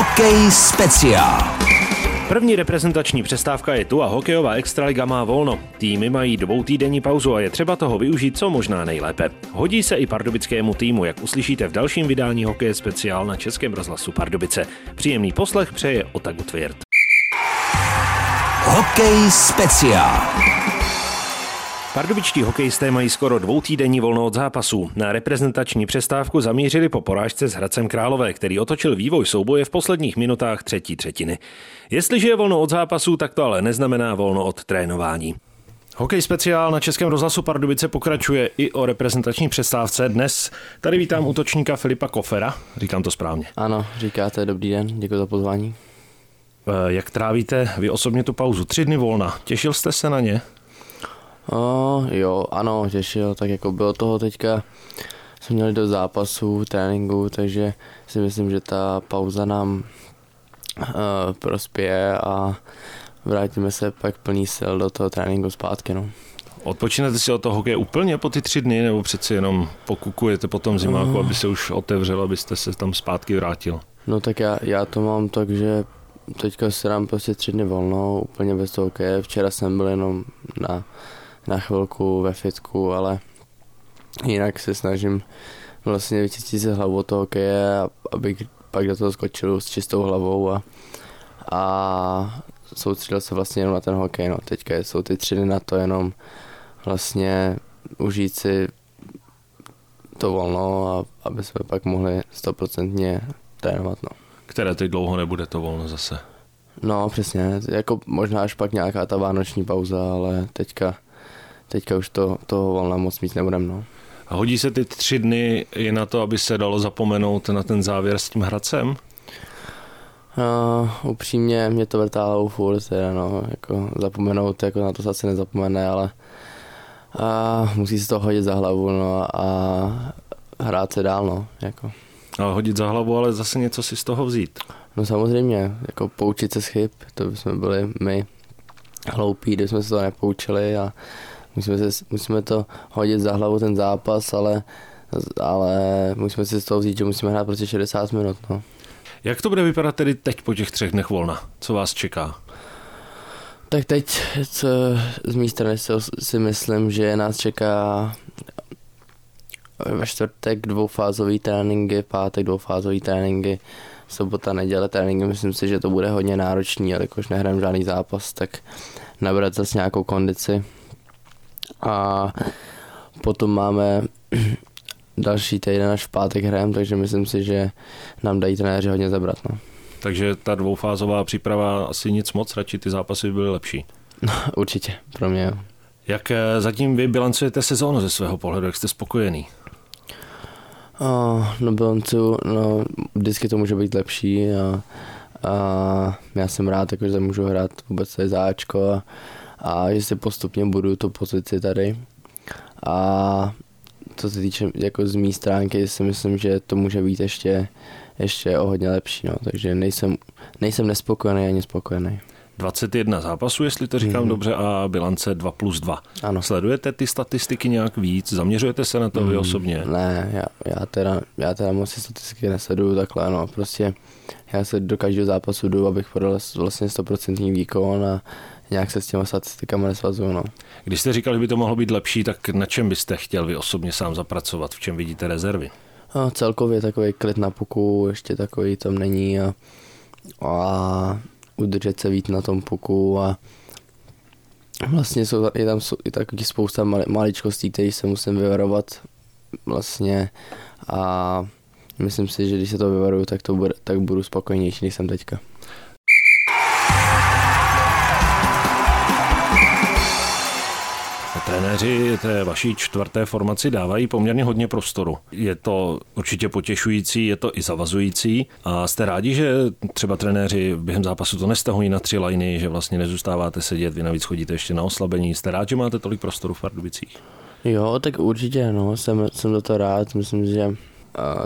Hokej speciál. První reprezentační přestávka je tu a hokejová extraliga má volno. Týmy mají dvou týdenní pauzu a je třeba toho využít co možná nejlépe. Hodí se i pardubickému týmu, jak uslyšíte v dalším vydání Hokeje speciál na Českém rozhlasu Pardubice. Příjemný poslech přeje Otaku Tvěrt. Hokej speciál. Pardubičtí hokejisté mají skoro dvoutýdenní volno od zápasů. Na reprezentační přestávku zamířili po porážce s Hradcem Králové, který otočil vývoj souboje v posledních minutách třetí třetiny. Jestliže je volno od zápasů, tak to ale neznamená volno od trénování. Hokej speciál na Českém rozhlasu Pardubice pokračuje i o reprezentační přestávce. Dnes tady vítám útočníka Filipa Kofera, říkám to správně. Ano, říkáte, dobrý den, děkuji za pozvání. Eh, Jak trávíte vy osobně tu pauzu? Tři dny volna. Těšil jste se na ně? O, jo, ano, těšil, tak jako bylo toho teďka, jsme měli do zápasů, tréninku, takže si myslím, že ta pauza nám uh, prospěje a vrátíme se pak plný sil do toho tréninku zpátky, no. Odpočinete si od toho hokeje úplně po ty tři dny, nebo přeci jenom pokukujete po tom zimáku, aby se už otevřel, abyste se tam zpátky vrátil? No tak já, já to mám tak, že teďka si dám prostě tři dny volno, úplně bez toho hokeje. Včera jsem byl jenom na, na chvilku ve fitku, ale jinak se snažím vlastně vyčistit si hlavu toho hokeje, abych pak do toho skočil s čistou hlavou a, a soustředil se vlastně jenom na ten hokej. No. Teďka jsou ty tři dny na to jenom vlastně užít si to volno, a, aby jsme pak mohli stoprocentně trénovat. No. Které teď dlouho nebude to volno zase. No, přesně, jako možná až pak nějaká ta vánoční pauza, ale teďka, teďka už to, toho volna moc mít nebudem, no. A hodí se ty tři dny i na to, aby se dalo zapomenout na ten závěr s tím Hradcem? Uh, upřímně mě to vrtá hlavou furt, teda, no, jako zapomenout, jako na to se asi nezapomene, ale a musí se to hodit za hlavu, no, a hrát se dál, no, jako. A hodit za hlavu, ale zase něco si z toho vzít. No samozřejmě, jako poučit se z chyb, to bychom byli my hloupí, kdyby jsme se to nepoučili a musíme, se, musíme to hodit za hlavu ten zápas, ale, ale musíme si z toho vzít, že musíme hrát prostě 60 minut, no. Jak to bude vypadat tedy teď po těch třech dnech volna? Co vás čeká? Tak teď co z mé strany si, myslím, že nás čeká ve čtvrtek dvoufázový tréninky, pátek dvoufázový tréninky, sobota, neděle tréninky. Myslím si, že to bude hodně náročný, ale jakož nehrám žádný zápas, tak nabrat zase nějakou kondici. A potom máme další týden až v pátek hrajeme, takže myslím si, že nám dají trenéři hodně zabrat. No. Takže ta dvoufázová příprava asi nic moc, radši ty zápasy by byly lepší. Určitě, pro mě jo. Jak eh, zatím vy bilancujete sezónu ze svého pohledu, jak jste spokojený? Oh, no bilancu, no vždycky to může být lepší a, a já jsem rád, jako, že můžu hrát vůbec tady záčko a, a že si postupně budu tu pozici tady. A co se týče jako z mé stránky, si myslím, že to může být ještě, ještě o hodně lepší, no. takže nejsem, nejsem nespokojený ani spokojený. 21 zápasů, jestli to říkám Mhm. dobře, a bilance 2 plus 2. Ano. Sledujete ty statistiky nějak víc? Zaměřujete se na to vy Mm, osobně? Ne, já, já, teda, já teda moc statistiky nesleduju takhle, no, prostě já se do každého zápasu jdu, abych podal vlastně 100% výkon a nějak se s těma statistikama nesvazuju, no. Když jste říkal, že by to mohlo být lepší, tak na čem byste chtěl vy osobně sám zapracovat? V čem vidíte rezervy? A celkově takový klid na puku, ještě takový tam není a, a udržet se víc na tom puku a vlastně jsou, je tam jsou, i takový spousta mali, maličkostí, které se musím vyvarovat vlastně a myslím si, že když se to vyvaruju, tak, to bude, tak budu spokojnější, než jsem teďka. Trenéři té vaší čtvrté formaci dávají poměrně hodně prostoru. Je to určitě potěšující, je to i zavazující. A jste rádi, že třeba trenéři během zápasu to nestahují na tři liny, že vlastně nezůstáváte sedět, vy navíc chodíte ještě na oslabení. Jste rád, že máte tolik prostoru v Pardubicích? Jo, tak určitě, no, jsem, jsem za to rád, myslím, že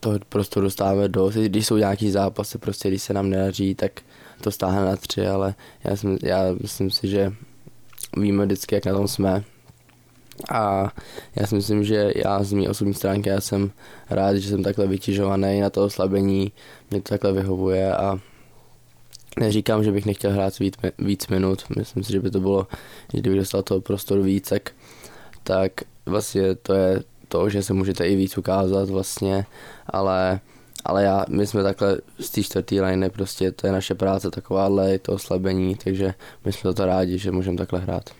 toho prostoru dostáváme dost, když jsou nějaký zápasy, prostě když se nám nedaří, tak to stáhne na tři, ale já, jsem, já myslím si, že víme vždycky, jak na tom jsme. A já si myslím, že já z mé osobní stránky já jsem rád, že jsem takhle vytěžovaný na to oslabení, mě to takhle vyhovuje a Neříkám, že bych nechtěl hrát víc, víc minut, myslím si, že by to bylo, kdybych dostal toho prostoru víc, tak, tak vlastně to je to, že se můžete i víc ukázat vlastně, ale, ale já, my jsme takhle z té čtvrtý line, prostě to je naše práce takováhle, je to oslabení, takže my jsme to rádi, že můžeme takhle hrát.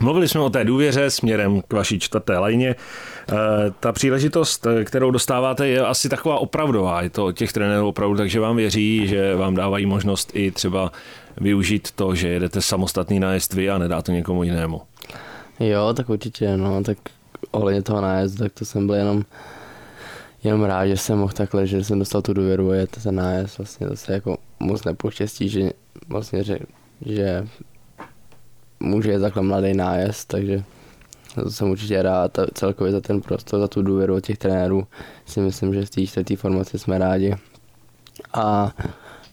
Mluvili jsme o té důvěře směrem k vaší čtvrté lajně. Eh, ta příležitost, kterou dostáváte, je asi taková opravdová. Je to od těch trenérů opravdu, takže vám věří, že vám dávají možnost i třeba využít to, že jedete samostatný nájezd vy a nedá to někomu jinému. Jo, tak určitě, no, tak ohledně toho nájezdu, tak to jsem byl jenom, jenom rád, že jsem mohl takhle, že jsem dostal tu důvěru a je to ten nájezd, vlastně to jako moc nepoštěstí, že vlastně, že, že může je takhle mladý nájezd, takže to jsem určitě rád a celkově za ten prostor, za tu důvěru od těch trenérů si myslím, že v té čtvrté formaci jsme rádi. A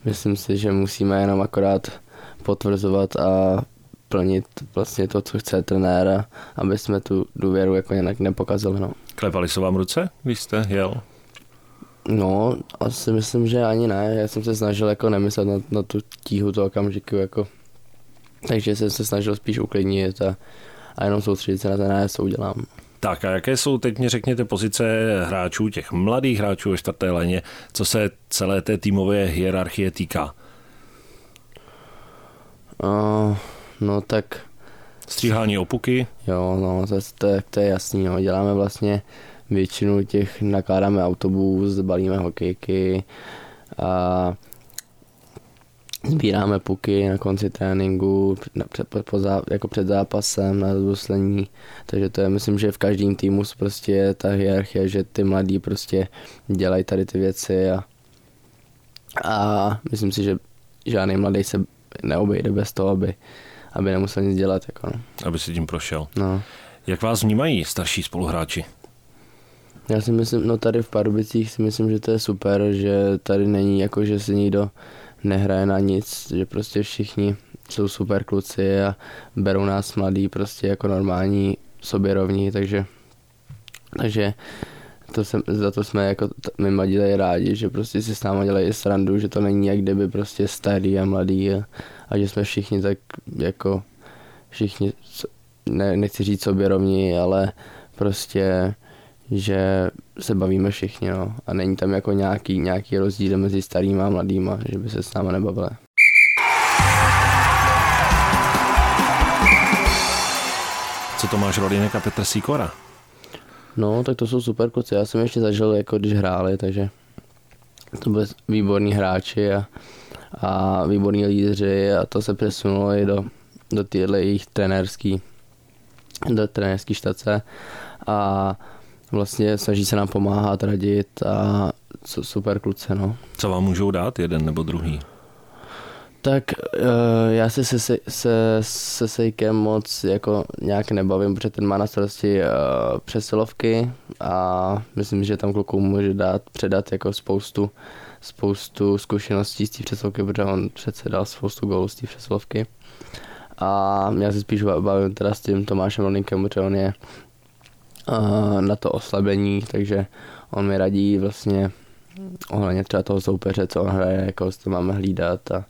myslím si, že musíme jenom akorát potvrzovat a plnit vlastně to, co chce trenéra, aby jsme tu důvěru jako jinak nepokazili. No. Klepali se vám ruce, když jste jel? No, asi myslím, že ani ne. Já jsem se snažil jako nemyslet na, na tu tíhu toho okamžiku, jako takže jsem se snažil spíš uklidnit a, a jenom soustředit se na ten co udělám. Tak a jaké jsou, teď mě řekněte, pozice hráčů, těch mladých hráčů ve čtvrté léně, co se celé té týmové hierarchie týká? Uh, no tak... Stříhání opuky? Jo, no, to, to, to je jasný, no. děláme vlastně většinu těch, nakládáme autobus, balíme hokejky a sbíráme puky na konci tréninku, před, po, po, jako před zápasem na zbuslení, takže to je, myslím, že v každém týmu prostě je ta hierarchie, že ty mladí prostě dělají tady ty věci a, a myslím si, že žádný mladý se neobejde bez toho, aby, aby nemusel nic dělat. Jako no. Aby si tím prošel. No. Jak vás vnímají starší spoluhráči? Já si myslím, no tady v Pardubicích si myslím, že to je super, že tady není jako, že si někdo nehraje na nic, že prostě všichni jsou super kluci a berou nás mladý prostě jako normální sobě rovní, takže, takže to jsem, za to jsme jako my mladí tady rádi, že prostě si s náma dělají srandu, že to není jak kdyby prostě starý a mladý a, a že jsme všichni tak jako všichni, ne, nechci říct sobě rovní, ale prostě že se bavíme všichni, no. A není tam jako nějaký, nějaký rozdíl mezi starýma a mladýma, že by se s náma nebavili. Co to máš Rodinek a Petr Sikora? No, tak to jsou super kluci. Já jsem ještě zažil, jako když hráli, takže to byli výborní hráči a, a výborní lídři a to se přesunulo i do, do téhle jejich trenérský, do trenérský štace a vlastně snaží se nám pomáhat, radit a super kluce, no. Co vám můžou dát, jeden nebo druhý? Tak uh, já se se, se, se, se Sejkem moc jako nějak nebavím, protože ten má na starosti uh, přesilovky a myslím, že tam klukům může dát, předat jako spoustu, spoustu zkušeností z té přesilovky, protože on přece dal spoustu gólů z té přesilovky. A já se spíš bavím teda s tím Tomášem Roninkem, protože on je na to oslabení, takže on mi radí vlastně ohledně třeba toho soupeře, co on hraje, jako to máme hlídat a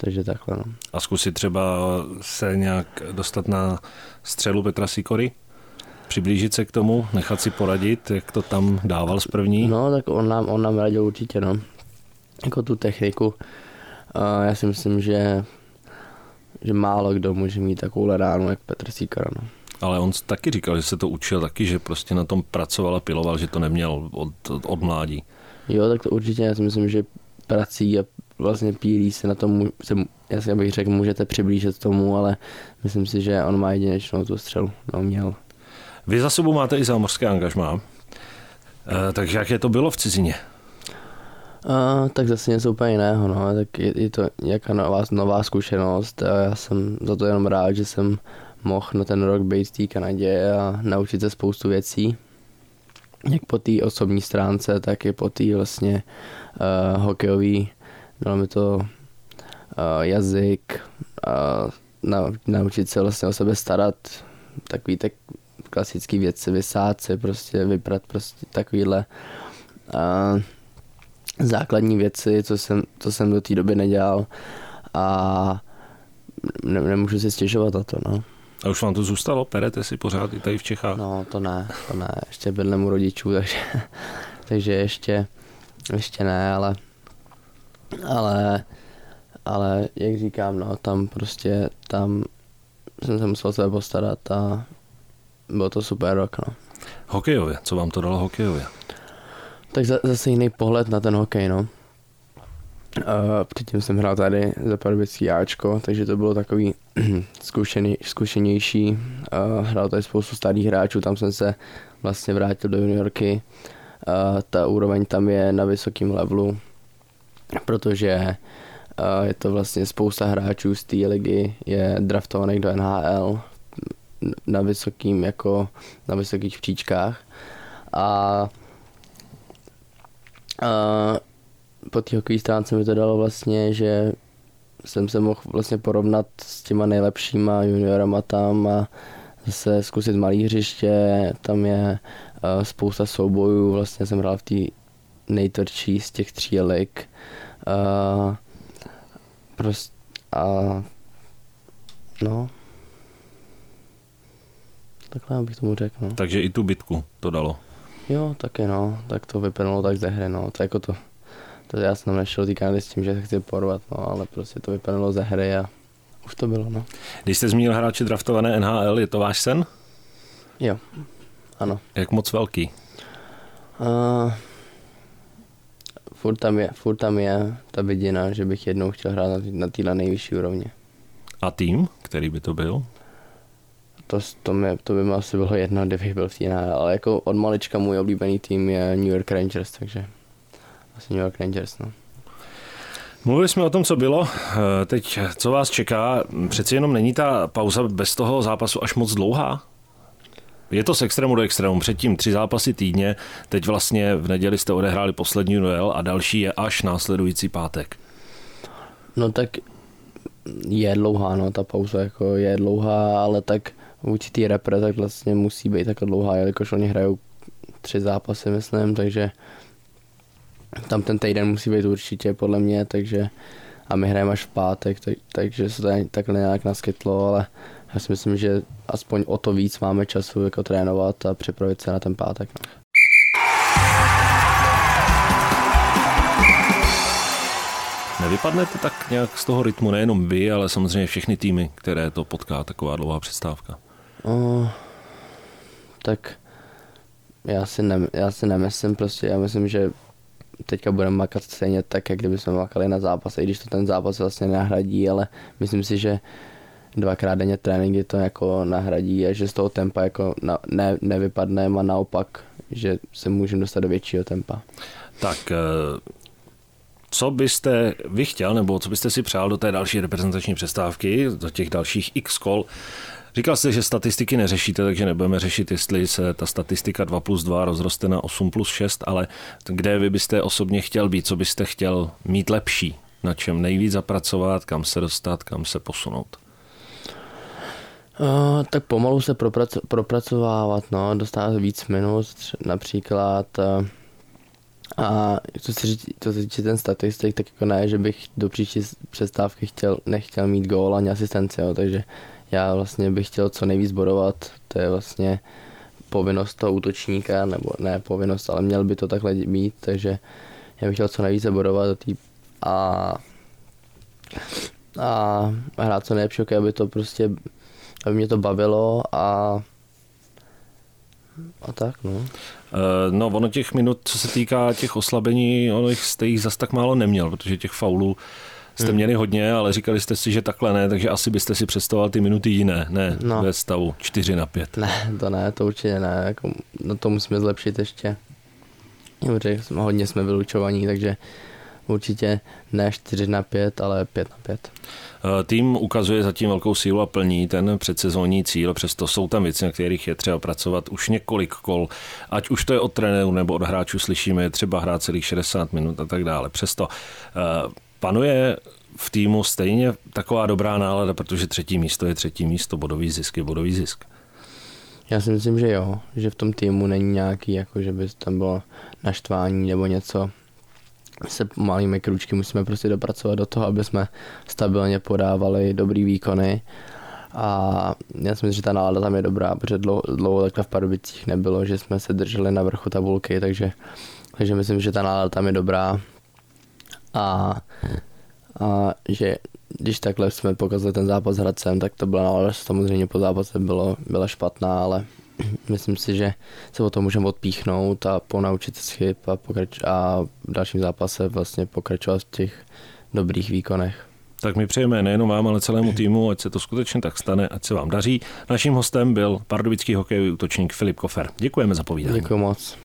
takže takhle. No. A zkusit třeba se nějak dostat na střelu Petra Sikory? Přiblížit se k tomu, nechat si poradit, jak to tam dával z první? No, tak on nám, on nám radil určitě, no. Jako tu techniku. A já si myslím, že, že málo kdo může mít takovou ránu, jak Petr Sikora, no. Ale on taky říkal, že se to učil taky, že prostě na tom pracoval a piloval, že to neměl od, od mládí. Jo, tak to určitě, já si myslím, že prací a vlastně pílí se na tom, se, já si bych řekl, můžete přiblížit tomu, ale myslím si, že on má jedinečnou tu střelu, no měl. Vy za sebou máte i zámořské angažmá, e, takže jak je to bylo v cizině? A, tak zase něco úplně jiného, no, tak je, je to nějaká nová, nová zkušenost a já jsem za to jenom rád, že jsem mohl na ten rok být v té Kanadě a naučit se spoustu věcí. Jak po té osobní stránce, tak i po té vlastně uh, hokejový. Dalo mi to uh, jazyk, uh, na, naučit se vlastně o sebe starat, takový tak klasický věci, vysát se, prostě vyprat prostě takovýhle uh, základní věci, co jsem, co jsem do té doby nedělal. a ne, nemůžu si stěžovat na to, no. A už vám to zůstalo? Perete si pořád i tady v Čechách? No, to ne, to ne, ještě bydlím u rodičů, takže, takže ještě, ještě ne, ale, ale, ale jak říkám, no, tam prostě, tam jsem se musel sebe postarat a byl to super rok, no. Hokejově, co vám to dalo hokejově? Tak za, zase jiný pohled na ten hokej, no. Uh, předtím jsem hrál tady za Pardubický Ačko, takže to bylo takový zkušený, zkušenější. Uh, hrál tady spoustu starých hráčů, tam jsem se vlastně vrátil do juniorky. Uh, ta úroveň tam je na vysokém levelu, protože je to vlastně spousta hráčů z té ligy, je draftovaných do NHL na vysokým, jako na vysokých příčkách. A uh, po té hokejové stránce mi to dalo vlastně, že jsem se mohl vlastně porovnat s těma nejlepšíma juniorama tam a zase zkusit malý hřiště, tam je uh, spousta soubojů, vlastně jsem hrál v té nejtvrdší z těch tří lig. Uh, prost, a no, takhle bych tomu řekl. No. Takže i tu bitku to dalo. Jo, taky no, tak to vypadalo tak ze hry, no, to jako to to já jsem nešel týká s tím, že se chci porvat, no, ale prostě to vypadalo ze hry a už to bylo, no. Když jste zmínil hráče draftované NHL, je to váš sen? Jo, ano. Jak moc velký? Uh, furt, tam je, furt tam je ta vidina, že bych jednou chtěl hrát na, na téhle nejvyšší úrovni. A tým, který by to byl? To, to, mě, to by mi asi bylo jedno, kdybych byl v té ale jako od malička můj oblíbený tým je New York Rangers, takže asi New York Rangers. No. Mluvili jsme o tom, co bylo. Eh, teď, co vás čeká? Přeci jenom není ta pauza bez toho zápasu až moc dlouhá? Je to z extrému do extrému. Předtím tři zápasy týdně, teď vlastně v neděli jste odehráli poslední duel a další je až následující pátek. No tak je dlouhá, no, ta pauza jako je dlouhá, ale tak vůči té repre tak vlastně musí být takhle dlouhá, jelikož oni hrajou tři zápasy, myslím, takže tam ten týden musí být určitě podle mě, takže a my hrajeme až v pátek, tak, takže se to takhle nějak naskytlo, ale já si myslím, že aspoň o to víc máme času jako trénovat a připravit se na ten pátek. No. Nevypadnete tak nějak z toho rytmu nejenom vy, ale samozřejmě všechny týmy, které to potká, taková dlouhá přestávka? O, tak já si, ne, já si nemyslím prostě, já myslím, že teďka budeme makat stejně tak, jak kdyby jsme makali na zápas, i když to ten zápas vlastně nahradí, ale myslím si, že dvakrát denně tréninky to jako nahradí a že z toho tempa jako na, ne, nevypadneme a naopak, že se můžeme dostat do většího tempa. Tak eh, co byste vy chtěl, nebo co byste si přál do té další reprezentační přestávky, do těch dalších x kol, Říkal jste, že statistiky neřešíte, takže nebudeme řešit, jestli se ta statistika 2 plus 2 rozroste na 8 plus 6, ale kde vy byste osobně chtěl být, co byste chtěl mít lepší, na čem nejvíc zapracovat, kam se dostat, kam se posunout? Uh, tak pomalu se propraco- propracovávat, no, dostávat víc minut, například uh, a co se, co se týče ten statistik, tak jako ne, že bych do příští přestávky chtěl, nechtěl mít gól ani asistenci, jo, takže já vlastně bych chtěl co nejvíc bodovat, to je vlastně povinnost toho útočníka, nebo ne povinnost, ale měl by to takhle mít, takže já bych chtěl co nejvíce bodovat a, a hrát co nejlepší, aby to prostě, aby mě to bavilo a a tak, no. Eh, no, ono těch minut, co se týká těch oslabení, ono jste jich zas tak málo neměl, protože těch faulů jste hmm. měli hodně, ale říkali jste si, že takhle ne, takže asi byste si představoval ty minuty jiné, ne no. ve stavu 4 na 5. Ne, to ne, to určitě ne, jako, no to musíme zlepšit ještě. Dobře, hodně jsme vylučovaní, takže určitě ne 4 na 5, ale 5 na 5. Eh, tým ukazuje zatím velkou sílu a plní ten předsezónní cíl, přesto jsou tam věci, na kterých je třeba pracovat už několik kol, ať už to je od trenéru nebo od hráčů slyšíme, je třeba hrát celých 60 minut a tak dále. Přesto eh, panuje v týmu stejně taková dobrá nálada, protože třetí místo je třetí místo, bodový zisk je bodový zisk. Já si myslím, že jo, že v tom týmu není nějaký, jako že by tam bylo naštvání nebo něco. se malými kručky musíme prostě dopracovat do toho, aby jsme stabilně podávali dobrý výkony a já si myslím, že ta nálada tam je dobrá, protože dlouho, dlouho takhle v Pardubicích nebylo, že jsme se drželi na vrchu tabulky, takže, takže myslím, že ta nálada tam je dobrá a, a že když takhle jsme pokazali ten zápas s Hradcem, tak to byla nálada, samozřejmě po zápase bylo, byla špatná, ale myslím si, že se o to můžeme odpíchnout a ponaučit se chyb a, pokrač- a v dalším zápase vlastně pokračovat v těch dobrých výkonech. Tak my přejeme nejenom vám, ale celému týmu, ať se to skutečně tak stane, ať se vám daří. Naším hostem byl pardubický hokejový útočník Filip Kofer. Děkujeme za povídání. Děkuji moc.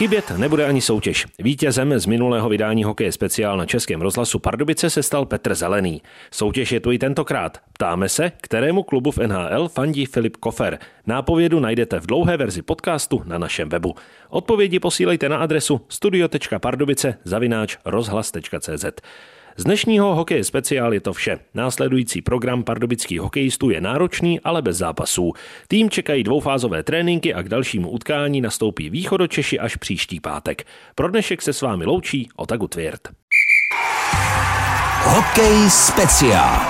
Chybět nebude ani soutěž. Vítězem z minulého vydání Hokeje speciál na Českém rozhlasu Pardubice se stal Petr Zelený. Soutěž je tu i tentokrát. Ptáme se, kterému klubu v NHL fandí Filip Kofer. Nápovědu najdete v dlouhé verzi podcastu na našem webu. Odpovědi posílejte na adresu studio.pardubice zavináč rozhlas.cz. Z dnešního hokeje speciál je to vše. Následující program pardubických hokejistů je náročný, ale bez zápasů. Tým čekají dvoufázové tréninky a k dalšímu utkání nastoupí východočeši až příští pátek. Pro dnešek se s vámi loučí Otagu Tvěrt. Hokej speciál.